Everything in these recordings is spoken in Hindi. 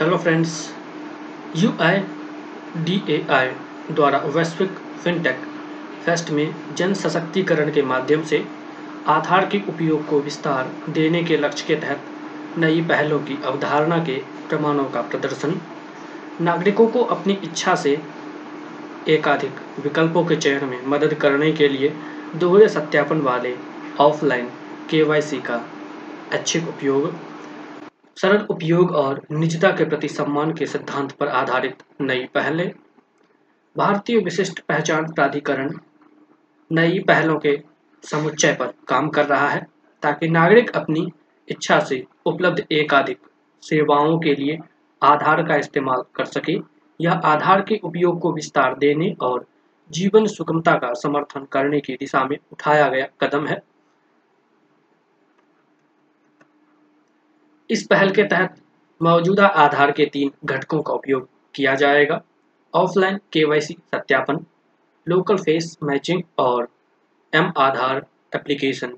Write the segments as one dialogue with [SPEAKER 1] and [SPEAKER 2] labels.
[SPEAKER 1] Hello friends U I D A I द्वारा वैश्विक फिनटेक फेस्ट में जन सशक्तिकरण के माध्यम से आधार के उपयोग को विस्तार देने के लक्ष्य के तहत नई पहलों की अवधारणा के प्रमाणों का प्रदर्शन, नागरिकों को अपनी इच्छा से एकाधिक विकल्पों के चयन में मदद करने के लिए दोहरे सत्यापन वाले ऑफलाइन के का अच्छे उपयोग सरल उपयोग और निजता के प्रति सम्मान के सिद्धांत पर आधारित नई पहलें, भारतीय विशिष्ट पहचान प्राधिकरण नई पहलों के समुच्चय पर काम कर रहा है, ताकि नागरिक अपनी इच्छा से उपलब्ध एकाधिक सेवाओं के लिए आधार का इस्तेमाल कर सके यह आधार के उपयोग को विस्तार देने और जीवन सुगमता का समर्थन करने की दिशा में उठाया गया कदम है। इस पहल के तहत मौजूदा आधार के तीन घटकों का उपयोग किया जाएगा। ऑफलाइन केवाईसी सत्यापन, लोकल फेस मैचिंग और एम आधार एप्लीकेशन।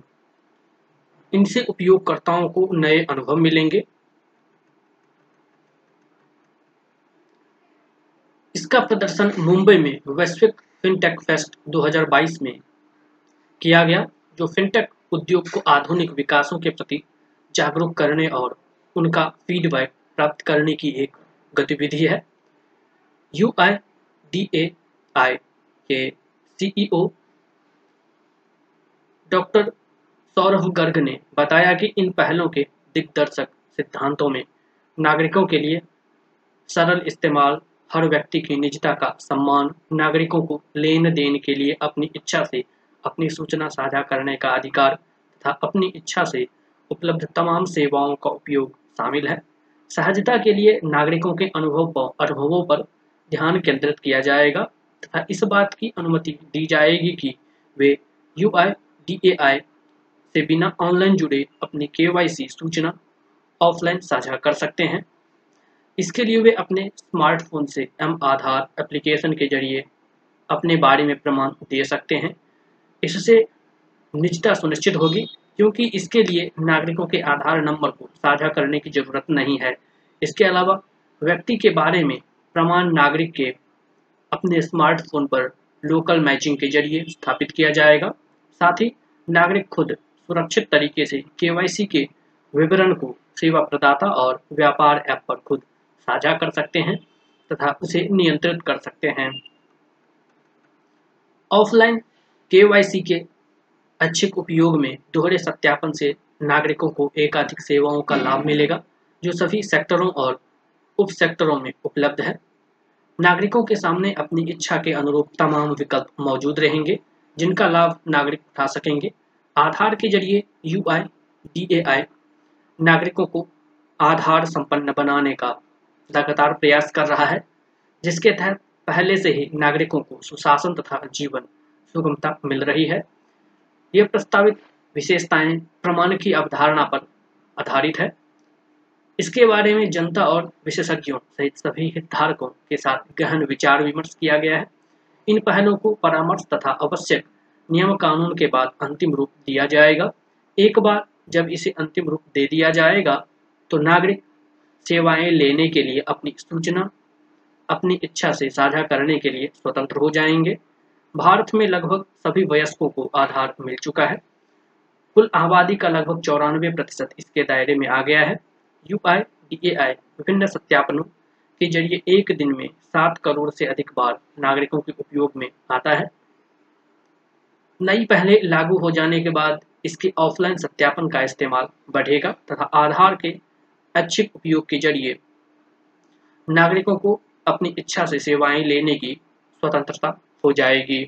[SPEAKER 1] इनसे उपयोगकर्ताओं को नए अनुभव मिलेंगे। इसका प्रदर्शन मुंबई में वैश्विक फिनटेक फेस्ट 2022 में किया गया, जो फिनटेक उद्योग को आधुनिक विकासों के प्रति जागरूक करने और उनका फीडबैक प्राप्त करने की एक गतिविधि है। यू आई डी ए आई के सीईओ डॉक्टर सौरभ गर्ग ने बताया कि इन पहलों के दिग्दर्शक सिद्धांतों में नागरिकों के लिए सरल इस्तेमाल, हर व्यक्ति की निजता का सम्मान, नागरिकों को लेन देन के लिए अपनी इच्छा से अपनी सूचना साझा करने का अधिकार तथा अपनी इच्छा से उपलब्ध तमाम सेवाओं का उपयोग शामिल है। सहजता के लिए नागरिकों के अनुभव पर, अनुभवों पर ध्यान केंद्रित किया जाएगा तथा इस बात की अनुमति दी जाएगी कि वे यू आई से बिना ऑनलाइन जुड़े अपनी के सूचना ऑफलाइन साझा कर सकते हैं। इसके लिए वे अपने स्मार्टफ़ोन से एम आधार एप्लीकेशन के ज़रिए अपने बारे में प्रमाण दे सकते हैं। इससे निजता सुनिश्चित होगी क्योंकि इसके लिए नागरिकों के आधार नंबर को साझा करने की ज़रूरत नहीं है। इसके अलावा, व्यक्ति के बारे में प्रमाण नागरिक के अपने स्मार्टफ़ोन पर लोकल मैचिंग के ज़रिए स्थापित किया जाएगा। साथ ही, नागरिक खुद सुरक्षित तरीके से के के विवरण को सेवा प्रदाता और व्यापार ऐप पर खुद साझा कर सकते हैं तथा उसे नियंत्रित कर सकते हैं। ऑफलाइन के के अच्छिक उपयोग में दोहरे सत्यापन से नागरिकों को एकाधिक सेवाओं का लाभ मिलेगा, जो सभी सेक्टरों और उप सेक्टरों में उपलब्ध है। नागरिकों के सामने अपनी इच्छा के अनुरूप तमाम विकल्प मौजूद रहेंगे, जिनका लाभ नागरिक उठा सकेंगे। आधार के ज़रिए यू आई नागरिकों को आधार संपन्न बनाने का लगातार प्रयास कर रहा है, जिसके तहत पहले से ही नागरिकों को सुशासन तथा जीवन सुगमता मिल रही है। यह प्रस्तावित विशेषताएँ प्रमाण की अवधारणा पर आधारित है। इसके बारे में जनता और विशेषज्ञों सहित सभी हितधारकों के साथ गहन विचार विमर्श किया गया है। इन पहलों को परामर्श तथा आवश्यक नियम कानून के बाद अंतिम रूप दिया जाएगा। एक बार जब इसे अंतिम रूप दे दिया जाएगा तो नागरिक सेवाएँ लेने के लिए अपनी सूचना, अपनी इच्छा से साझा करने के लिए स्वतंत्र हो जाएँगे। भारत में लगभग सभी वयस्कों को आधार मिल चुका है। कुल आबादी का लगभग चौरानवे प्रतिशत इसके दायरे में आ गया है। यू आई डी ए आई विभिन्न सत्यापनों के ज़रिए एक दिन में सात करोड़ से अधिक बार नागरिकों के उपयोग में आता है। नई पहले लागू हो जाने के बाद इसके ऑफलाइन सत्यापन का इस्तेमाल बढ़ेगा तथा आधार के अच्छे उपयोग के ज़रिए नागरिकों को अपनी इच्छा से सेवाएँ लेने की स्वतंत्रता हो जाएगी।